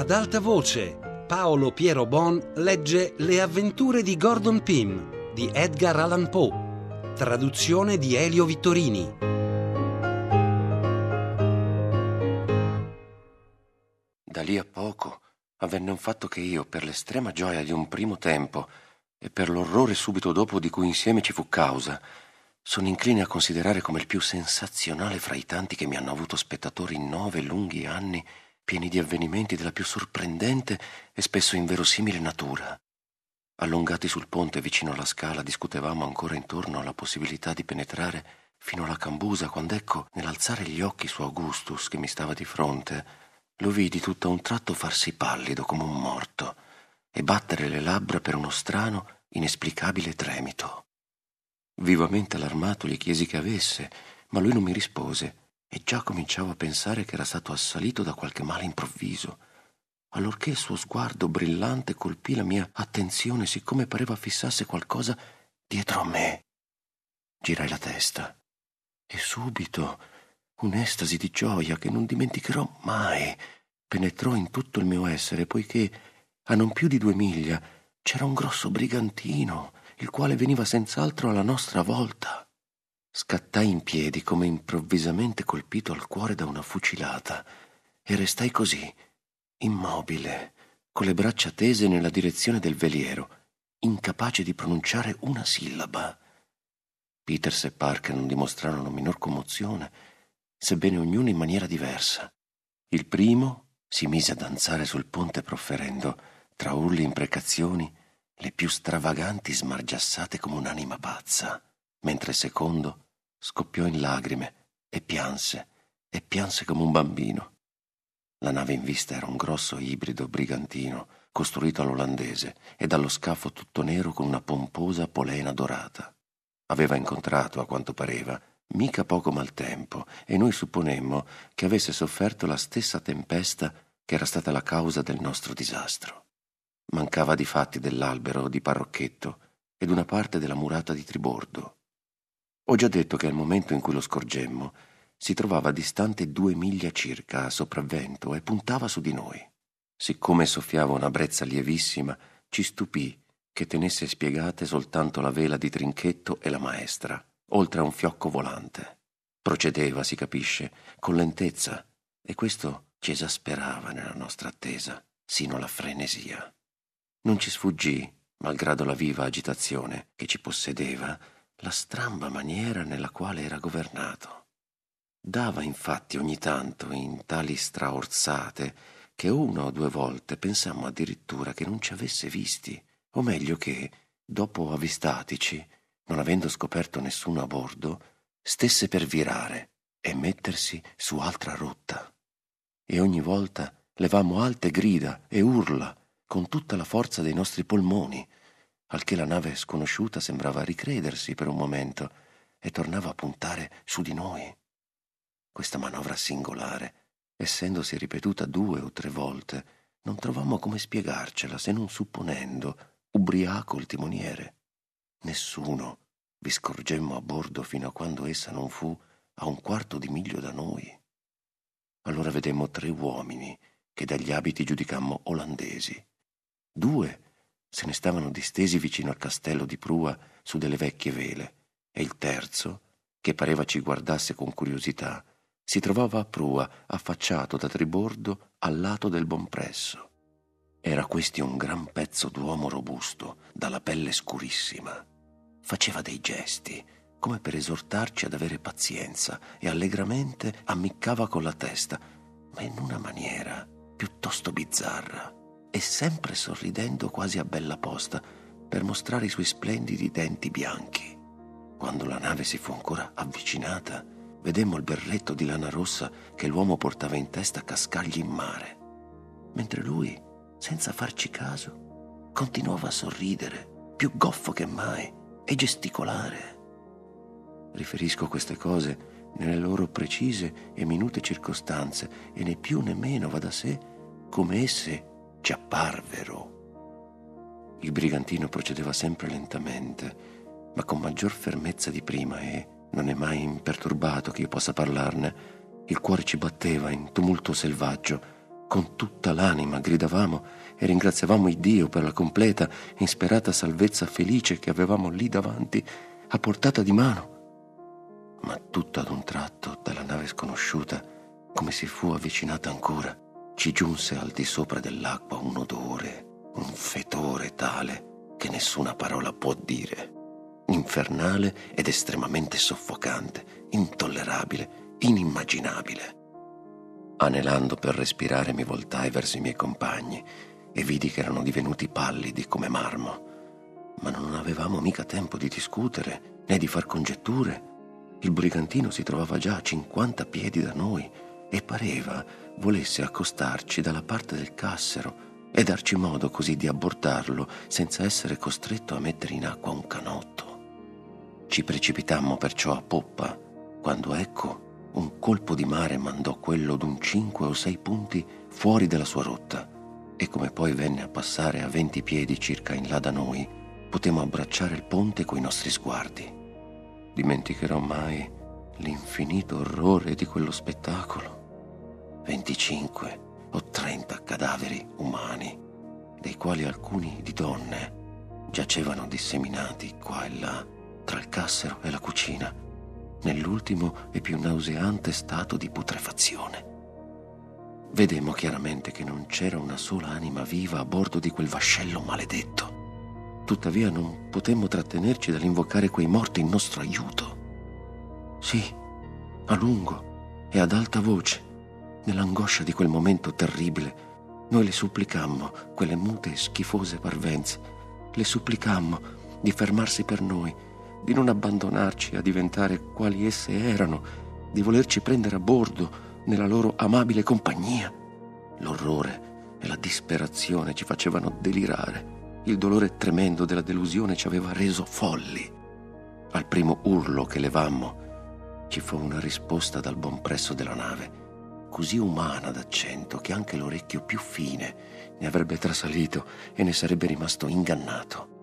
Ad alta voce, Paolo Piero Bon legge Le avventure di Gordon Pym di Edgar Allan Poe, traduzione di Elio Vittorini. Da lì a poco avvenne un fatto che io, per l'estrema gioia di un primo tempo e per l'orrore subito dopo di cui insieme ci fu causa, sono incline a considerare come il più sensazionale fra i tanti che mi hanno avuto spettatori in nove lunghi anni pieni di avvenimenti della più sorprendente e spesso inverosimile natura. Allungati sul ponte vicino alla scala discutevamo ancora intorno alla possibilità di penetrare fino alla cambusa quando ecco, nell'alzare gli occhi su Augustus che mi stava di fronte, lo vidi tutto a un tratto farsi pallido come un morto e battere le labbra per uno strano, inesplicabile tremito. Vivamente allarmato gli chiesi che avesse, ma lui non mi rispose e già cominciavo a pensare che era stato assalito da qualche male improvviso, allorché il suo sguardo brillante colpì la mia attenzione siccome pareva fissasse qualcosa dietro a me. Girai la testa e subito un'estasi di gioia che non dimenticherò mai penetrò in tutto il mio essere poiché a non più di due miglia c'era un grosso brigantino il quale veniva senz'altro alla nostra volta. Scattai in piedi come improvvisamente colpito al cuore da una fucilata e restai così, immobile, con le braccia tese nella direzione del veliero, incapace di pronunciare una sillaba. Peters e Parker non dimostrarono minor commozione, sebbene ognuno in maniera diversa. Il primo si mise a danzare sul ponte profferendo, tra urli e imprecazioni, le più stravaganti smargiassate come un'anima pazza, mentre il secondo scoppiò in lagrime e pianse, e pianse come un bambino. La nave in vista era un grosso ibrido brigantino costruito all'olandese e dallo scafo tutto nero con una pomposa polena dorata. Aveva incontrato, a quanto pareva, mica poco maltempo e noi supponemmo che avesse sofferto la stessa tempesta che era stata la causa del nostro disastro. Mancava di fatti dell'albero di Parrocchetto ed una parte della murata di tribordo. Ho già detto che al momento in cui lo scorgemmo si trovava distante due miglia circa a sopravvento e puntava su di noi. Siccome soffiava una brezza lievissima, ci stupì che tenesse spiegate soltanto la vela di trinchetto e la maestra, oltre a un fiocco volante. Procedeva, si capisce, con lentezza, e questo ci esasperava nella nostra attesa, sino alla frenesia. Non ci sfuggì, malgrado la viva agitazione che ci possedeva, la stramba maniera nella quale era governato. Dava infatti ogni tanto in tali straorzate che una o due volte pensammo addirittura che non ci avesse visti, o meglio che, dopo avvistatici, non avendo scoperto nessuno a bordo, stesse per virare e mettersi su altra rotta. E ogni volta levammo alte grida e urla con tutta la forza dei nostri polmoni, al che la nave sconosciuta sembrava ricredersi per un momento e tornava a puntare su di noi. Questa manovra singolare, essendosi ripetuta due o tre volte, non trovammo come spiegarcela se non supponendo ubriaco il timoniere. Nessuno vi scorgemmo a bordo fino a quando essa non fu a un quarto di miglio da noi. Allora vedemmo tre uomini che dagli abiti giudicammo olandesi. Due se ne stavano distesi vicino al castello di prua su delle vecchie vele, e il terzo, che pareva ci guardasse con curiosità, si trovava a prua, affacciato da tribordo al lato del Bonpresso. Era questi un gran pezzo d'uomo robusto, dalla pelle scurissima. Faceva dei gesti, come per esortarci ad avere pazienza, e allegramente ammiccava con la testa, ma in una maniera piuttosto bizzarra e sempre sorridendo quasi a bella posta per mostrare i suoi splendidi denti bianchi. Quando la nave si fu ancora avvicinata, vedemmo il berretto di lana rossa che l'uomo portava in testa cascargli in mare, mentre lui, senza farci caso, continuava a sorridere, più goffo che mai, e gesticolare. Riferisco queste cose nelle loro precise e minute circostanze e né più né meno va da sé come esse ci apparvero. Il brigantino procedeva sempre lentamente, ma con maggior fermezza di prima e non è mai imperturbato che io possa parlarne. Il cuore ci batteva in tumulto selvaggio, Con tutta l'anima gridavamo e ringraziavamo il Dio per la completa e insperata salvezza felice che avevamo lì davanti, a portata di mano. Ma tutto ad un tratto, dalla nave sconosciuta, come si fu avvicinata ancora, ci giunse al di sopra dell'acqua un odore, un fetore tale che nessuna parola può dire. Infernale ed estremamente soffocante, intollerabile, inimmaginabile. Anelando per respirare mi voltai verso i miei compagni e vidi che erano divenuti pallidi come marmo. Ma non avevamo mica tempo di discutere né di far congetture. Il brigantino si trovava già a 50 piedi da noi e pareva volesse accostarci dalla parte del cassero e darci modo così di abbordarlo senza essere costretto a mettere in acqua un canotto. Ci precipitammo perciò a poppa, quando ecco un colpo di mare mandò quello d'un cinque o sei punti fuori dalla sua rotta e come poi venne a passare a venti piedi circa in là da noi, potemmo abbracciare il ponte coi nostri sguardi. Dimenticherò mai l'infinito orrore di quello spettacolo. 25 o 30 cadaveri umani, dei quali alcuni di donne giacevano disseminati qua e là tra il cassero e la cucina nell'ultimo e più nauseante stato di putrefazione. Vedemmo chiaramente che non c'era una sola anima viva a bordo di quel vascello maledetto. Tuttavia non potemmo trattenerci dall'invocare quei morti in nostro aiuto. Sì, a lungo e ad alta voce, nell'angoscia di quel momento terribile, noi le supplicammo, quelle mute e schifose parvenze, le supplicammo di fermarsi per noi di non abbandonarci a diventare quali esse erano, di volerci prendere a bordo nella loro amabile compagnia. L'orrore e la disperazione ci facevano delirare. Il dolore tremendo della delusione ci aveva reso folli. Al primo urlo che levammo ci fu una risposta dal buon presso della nave, così umana d'accento che anche l'orecchio più fine ne avrebbe trasalito e ne sarebbe rimasto ingannato.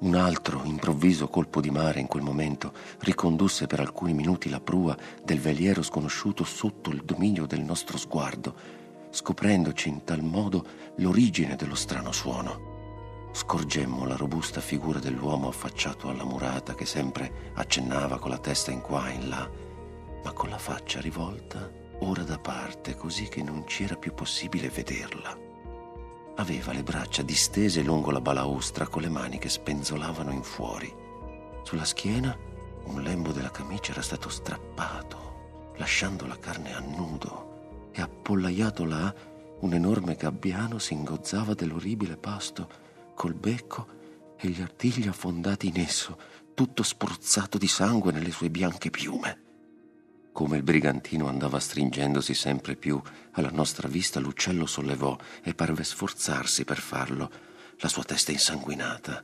Un altro improvviso colpo di mare in quel momento ricondusse per alcuni minuti la prua del veliero sconosciuto sotto il dominio del nostro sguardo, scoprendoci in tal modo l'origine dello strano suono. Scorgemmo la robusta figura dell'uomo affacciato alla murata che sempre accennava con la testa in qua e in là, ma con la faccia rivolta ora da parte così che non ci era più possibile vederla. Aveva le braccia distese lungo la balaustra con le mani che spenzolavano in fuori. Sulla schiena un lembo della camicia era stato strappato, lasciando la carne a nudo, e appollaiato là un enorme gabbiano si ingozzava dell'orribile pasto col becco e gli artigli affondati in esso, tutto spruzzato di sangue nelle sue bianche piume. Come il brigantino andava stringendosi sempre più alla nostra vista, l'uccello sollevò e parve sforzarsi per farlo, la sua testa insanguinata.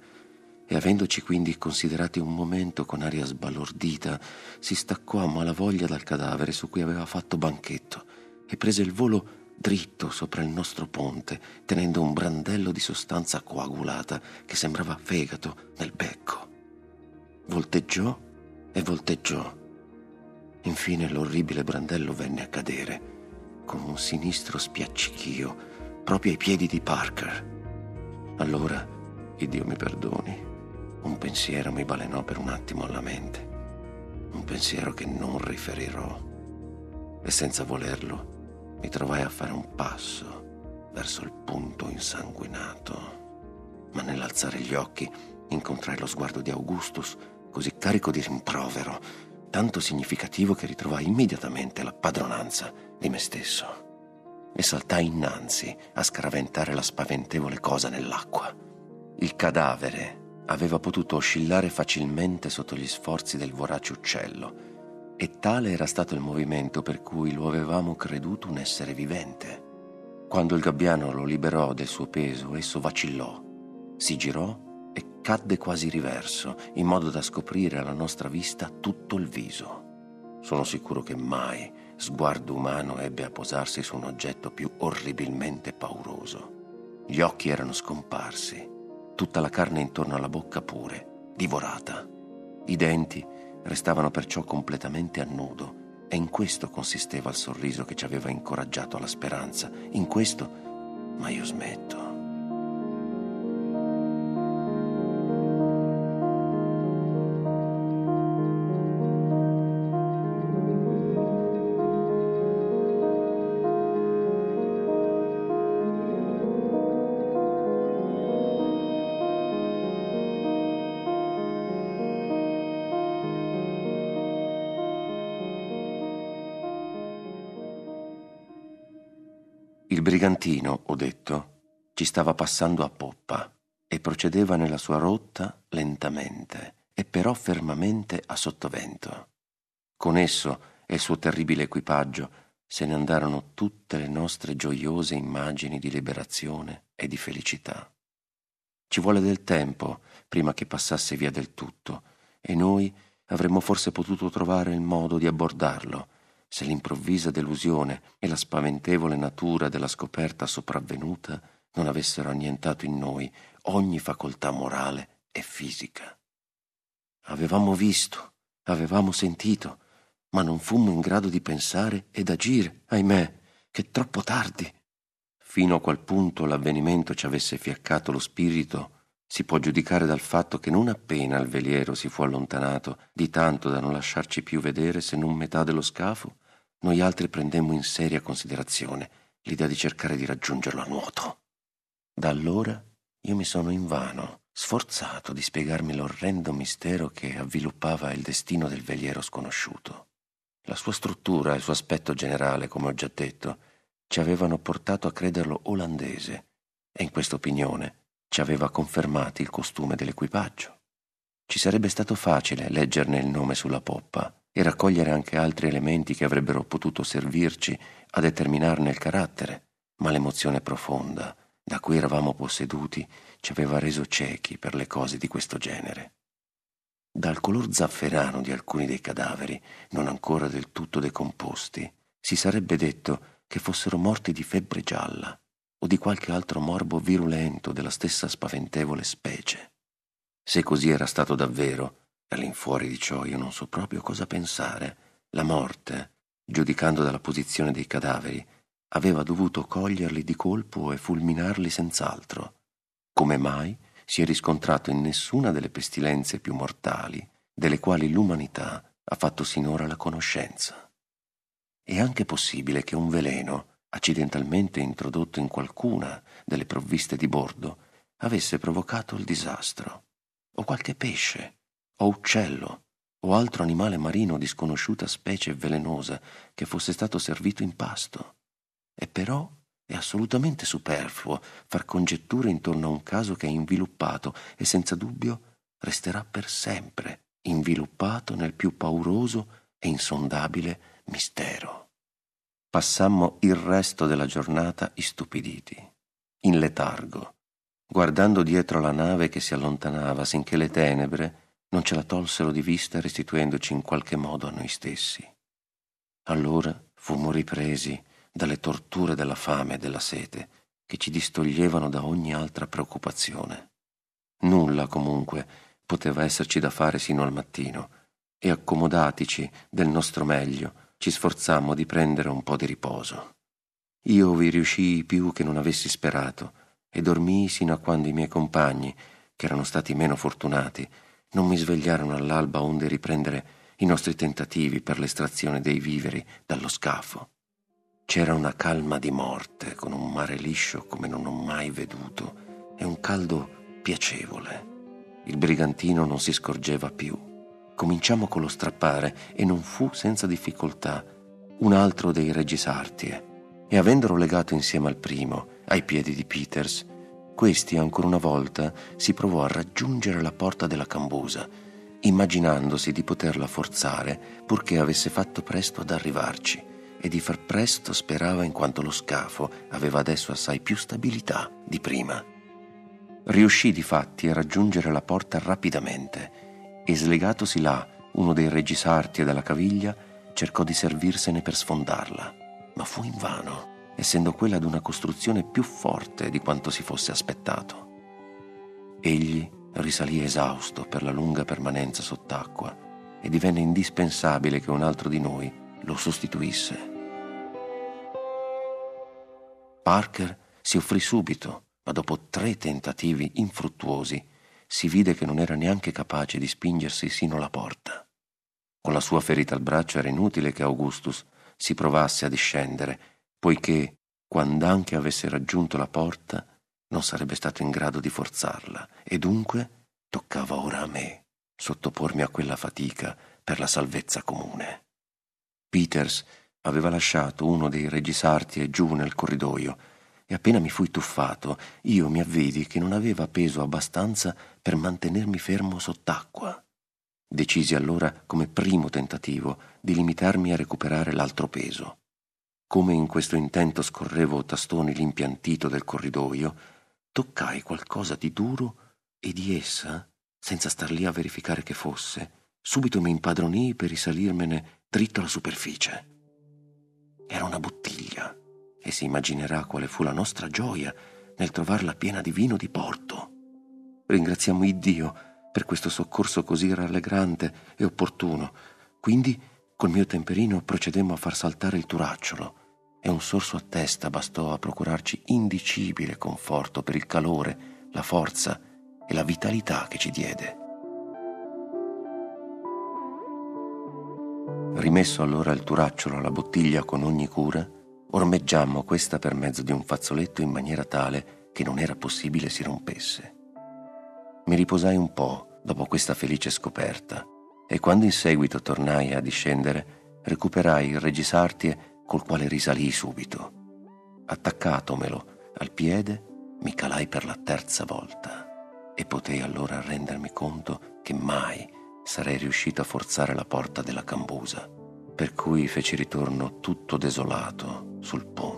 E avendoci quindi considerati un momento con aria sbalordita, si staccò a malavoglia dal cadavere su cui aveva fatto banchetto e prese il volo dritto sopra il nostro ponte, tenendo un brandello di sostanza coagulata che sembrava fegato nel becco. Volteggiò e volteggiò Infine l'orribile brandello venne a cadere, con un sinistro spiaccichio, proprio ai piedi di Parker. Allora, Dio mi perdoni, un pensiero mi balenò per un attimo alla mente, un pensiero che non riferirò. E senza volerlo, mi trovai a fare un passo verso il punto insanguinato. Ma nell'alzare gli occhi incontrai lo sguardo di Augustus, così carico di rimprovero tanto significativo che ritrovai immediatamente la padronanza di me stesso e saltai innanzi a scaraventare la spaventevole cosa nell'acqua. Il cadavere aveva potuto oscillare facilmente sotto gli sforzi del vorace uccello e tale era stato il movimento per cui lo avevamo creduto un essere vivente. Quando il gabbiano lo liberò del suo peso, esso vacillò, si girò e cadde quasi riverso, in modo da scoprire alla nostra vista tutto il viso. Sono sicuro che mai sguardo umano ebbe a posarsi su un oggetto più orribilmente pauroso. Gli occhi erano scomparsi, tutta la carne intorno alla bocca pure, divorata. I denti restavano perciò completamente a nudo E in questo consisteva il sorriso che ci aveva incoraggiato alla speranza. In questo, ma io smetto. Il brigantino, ho detto, ci stava passando a poppa e procedeva nella sua rotta lentamente e però fermamente a sottovento. Con esso e il suo terribile equipaggio se ne andarono tutte le nostre gioiose immagini di liberazione e di felicità. Ci vuole del tempo prima che passasse via del tutto e noi avremmo forse potuto trovare il modo di abbordarlo se l'improvvisa delusione e la spaventevole natura della scoperta sopravvenuta non avessero annientato in noi ogni facoltà morale e fisica. Avevamo visto, avevamo sentito, ma non fummo in grado di pensare ed agire, ahimè, che troppo tardi. Fino a qual punto l'avvenimento ci avesse fiaccato lo spirito si può giudicare dal fatto che non appena il veliero si fu allontanato di tanto da non lasciarci più vedere se non metà dello scafo, noi altri prendemmo in seria considerazione l'idea di cercare di raggiungerlo a nuoto. Da allora io mi sono invano sforzato di spiegarmi l'orrendo mistero che avviluppava il destino del veliero sconosciuto. La sua struttura e il suo aspetto generale, come ho già detto, ci avevano portato a crederlo olandese e in questa opinione ci aveva confermati il costume dell'equipaggio. Ci sarebbe stato facile leggerne il nome sulla poppa e raccogliere anche altri elementi che avrebbero potuto servirci a determinarne il carattere, ma l'emozione profonda da cui eravamo posseduti ci aveva reso ciechi per le cose di questo genere. Dal color zafferano di alcuni dei cadaveri, non ancora del tutto decomposti, si sarebbe detto che fossero morti di febbre gialla o di qualche altro morbo virulento della stessa spaventevole specie. Se così era stato davvero, all'infuori di ciò io non so proprio cosa pensare, la morte, giudicando dalla posizione dei cadaveri, aveva dovuto coglierli di colpo e fulminarli senz'altro. Come mai si è riscontrato in nessuna delle pestilenze più mortali delle quali l'umanità ha fatto sinora la conoscenza. È anche possibile che un veleno, accidentalmente introdotto in qualcuna delle provviste di bordo, avesse provocato il disastro, o qualche pesce, o uccello, o altro animale marino di sconosciuta specie velenosa che fosse stato servito in pasto. E però è assolutamente superfluo far congetture intorno a un caso che è inviluppato e senza dubbio resterà per sempre inviluppato nel più pauroso e insondabile mistero. Passammo il resto della giornata istupiditi, in letargo, guardando dietro la nave che si allontanava sinché le tenebre non ce la tolsero di vista restituendoci in qualche modo a noi stessi. Allora fummo ripresi dalle torture della fame e della sete che ci distoglievano da ogni altra preoccupazione. Nulla comunque poteva esserci da fare sino al mattino e accomodatici del nostro meglio ci sforzammo di prendere un po' di riposo. Io vi riuscii più che non avessi sperato e dormii sino a quando i miei compagni, che erano stati meno fortunati, non mi svegliarono all'alba onde riprendere i nostri tentativi per l'estrazione dei viveri dallo scafo. C'era una calma di morte, con un mare liscio come non ho mai veduto e un caldo piacevole. Il brigantino non si scorgeva più cominciamo con lo strappare e non fu senza difficoltà un altro dei reggisartie e avendolo legato insieme al primo ai piedi di Peters, questi ancora una volta si provò a raggiungere la porta della cambusa, immaginandosi di poterla forzare purché avesse fatto presto ad arrivarci e di far presto sperava in quanto lo scafo aveva adesso assai più stabilità di prima. Riuscì difatti a raggiungere la porta rapidamente e slegatosi là uno dei reggisarti dalla caviglia, cercò di servirsene per sfondarla, ma fu invano, essendo quella ad una costruzione più forte di quanto si fosse aspettato. Egli risalì esausto per la lunga permanenza sott'acqua e divenne indispensabile che un altro di noi lo sostituisse. Parker si offrì subito, ma dopo tre tentativi infruttuosi si vide che non era neanche capace di spingersi sino alla porta. Con la sua ferita al braccio era inutile che Augustus si provasse a discendere, poiché, quando anche avesse raggiunto la porta, non sarebbe stato in grado di forzarla, e dunque toccava ora a me sottopormi a quella fatica per la salvezza comune. Peters aveva lasciato uno dei reggisarti giù nel corridoio e appena mi fui tuffato io mi avvidi che non aveva peso abbastanza per mantenermi fermo sott'acqua. Decisi allora come primo tentativo di limitarmi a recuperare l'altro peso. Come in questo intento scorrevo tastoni l'impiantito del corridoio, toccai qualcosa di duro e di essa, senza star lì a verificare che fosse, subito mi impadronii per risalirmene dritto alla superficie. Era una bottiglia e si immaginerà quale fu la nostra gioia nel trovarla piena di vino di Porto. Ringraziamo Iddio per questo soccorso così rallegrante e opportuno. Quindi col mio temperino procedemmo a far saltare il turacciolo e un sorso a testa bastò a procurarci indicibile conforto per il calore, la forza e la vitalità che ci diede. Rimesso allora il turacciolo alla bottiglia con ogni cura, ormeggiammo questa per mezzo di un fazzoletto in maniera tale che non era possibile si rompesse. Mi riposai un po' dopo questa felice scoperta e quando in seguito tornai a discendere, recuperai il reggisartie col quale risalii subito. Attaccatomelo al piede, mi calai per la terza volta e potei allora rendermi conto che mai sarei riuscito a forzare la porta della cambusa, per cui feci ritorno tutto desolato sul ponte.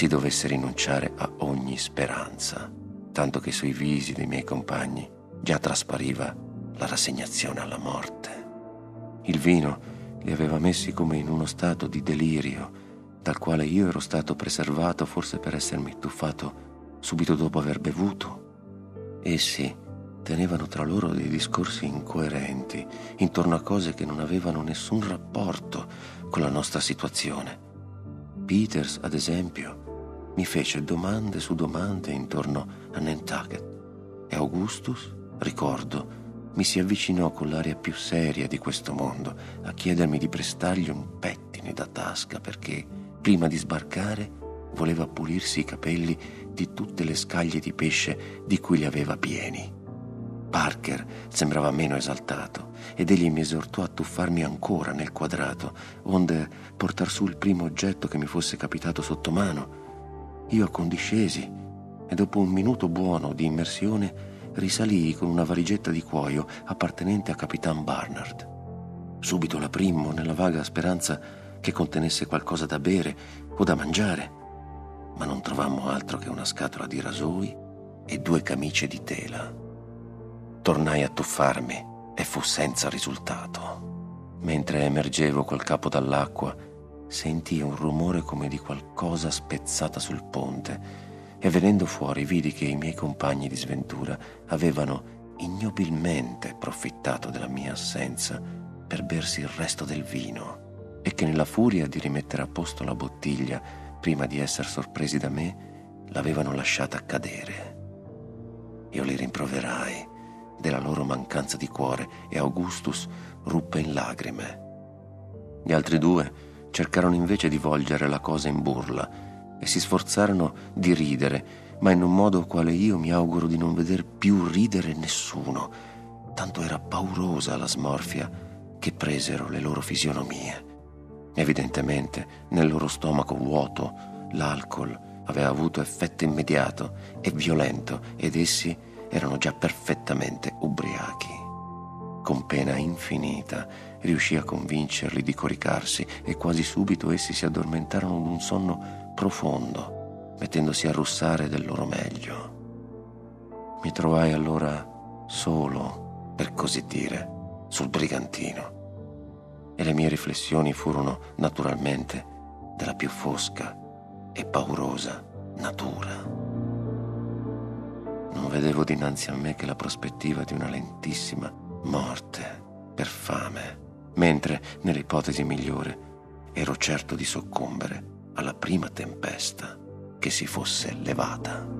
Si dovesse rinunciare a ogni speranza, tanto che sui visi dei miei compagni già traspariva la rassegnazione alla morte. Il vino li aveva messi come in uno stato di delirio, dal quale io ero stato preservato forse per essermi tuffato subito dopo aver bevuto. Essi tenevano tra loro dei discorsi incoerenti intorno a cose che non avevano nessun rapporto con la nostra situazione Peters, ad esempio, mi fece domande su domande intorno a Nantucket e Augustus, ricordo, mi si avvicinò con l'aria più seria di questo mondo a chiedermi di prestargli un pettine da tasca perché, prima di sbarcare, voleva pulirsi i capelli di tutte le scaglie di pesce di cui li aveva pieni. Parker sembrava meno esaltato ed egli mi esortò a tuffarmi ancora nel quadrato, onde portar su il primo oggetto che mi fosse capitato sotto mano. Io accondiscesi e dopo un minuto buono di immersione risalii con una valigetta di cuoio appartenente a Capitan Barnard. Subito l'aprimmo nella vaga speranza che contenesse qualcosa da bere o da mangiare, ma non trovammo altro che una scatola di rasoi e due camicie di tela. Tornai a tuffarmi e fu senza risultato. Mentre emergevo col capo dall'acqua, sentii un rumore come di qualcosa spezzata sul ponte e venendo fuori vidi che i miei compagni di sventura avevano ignobilmente approfittato della mia assenza per bersi il resto del vino e che nella furia di rimettere a posto la bottiglia prima di essere sorpresi da me l'avevano lasciata cadere. Io li rimproverai della loro mancanza di cuore e Augustus ruppe in lagrime. Gli altri due cercarono invece di volgere la cosa in burla e si sforzarono di ridere, ma in un modo quale io mi auguro di non veder più ridere nessuno, tanto era paurosa la smorfia che presero le loro fisionomie. Evidentemente nel loro stomaco vuoto l'alcol aveva avuto effetto immediato e violento ed essi erano già perfettamente ubriachi. Con pena infinita riuscì a convincerli di coricarsi e quasi subito essi si addormentarono d'un sonno profondo, mettendosi a russare del loro meglio. Mi trovai allora solo, per così dire, sul brigantino e le mie riflessioni furono naturalmente della più fosca e paurosa natura. Non vedevo dinanzi a me che la prospettiva di una lentissima morte per fame, mentre, nell'ipotesi migliore, ero certo di soccombere alla prima tempesta che si fosse levata.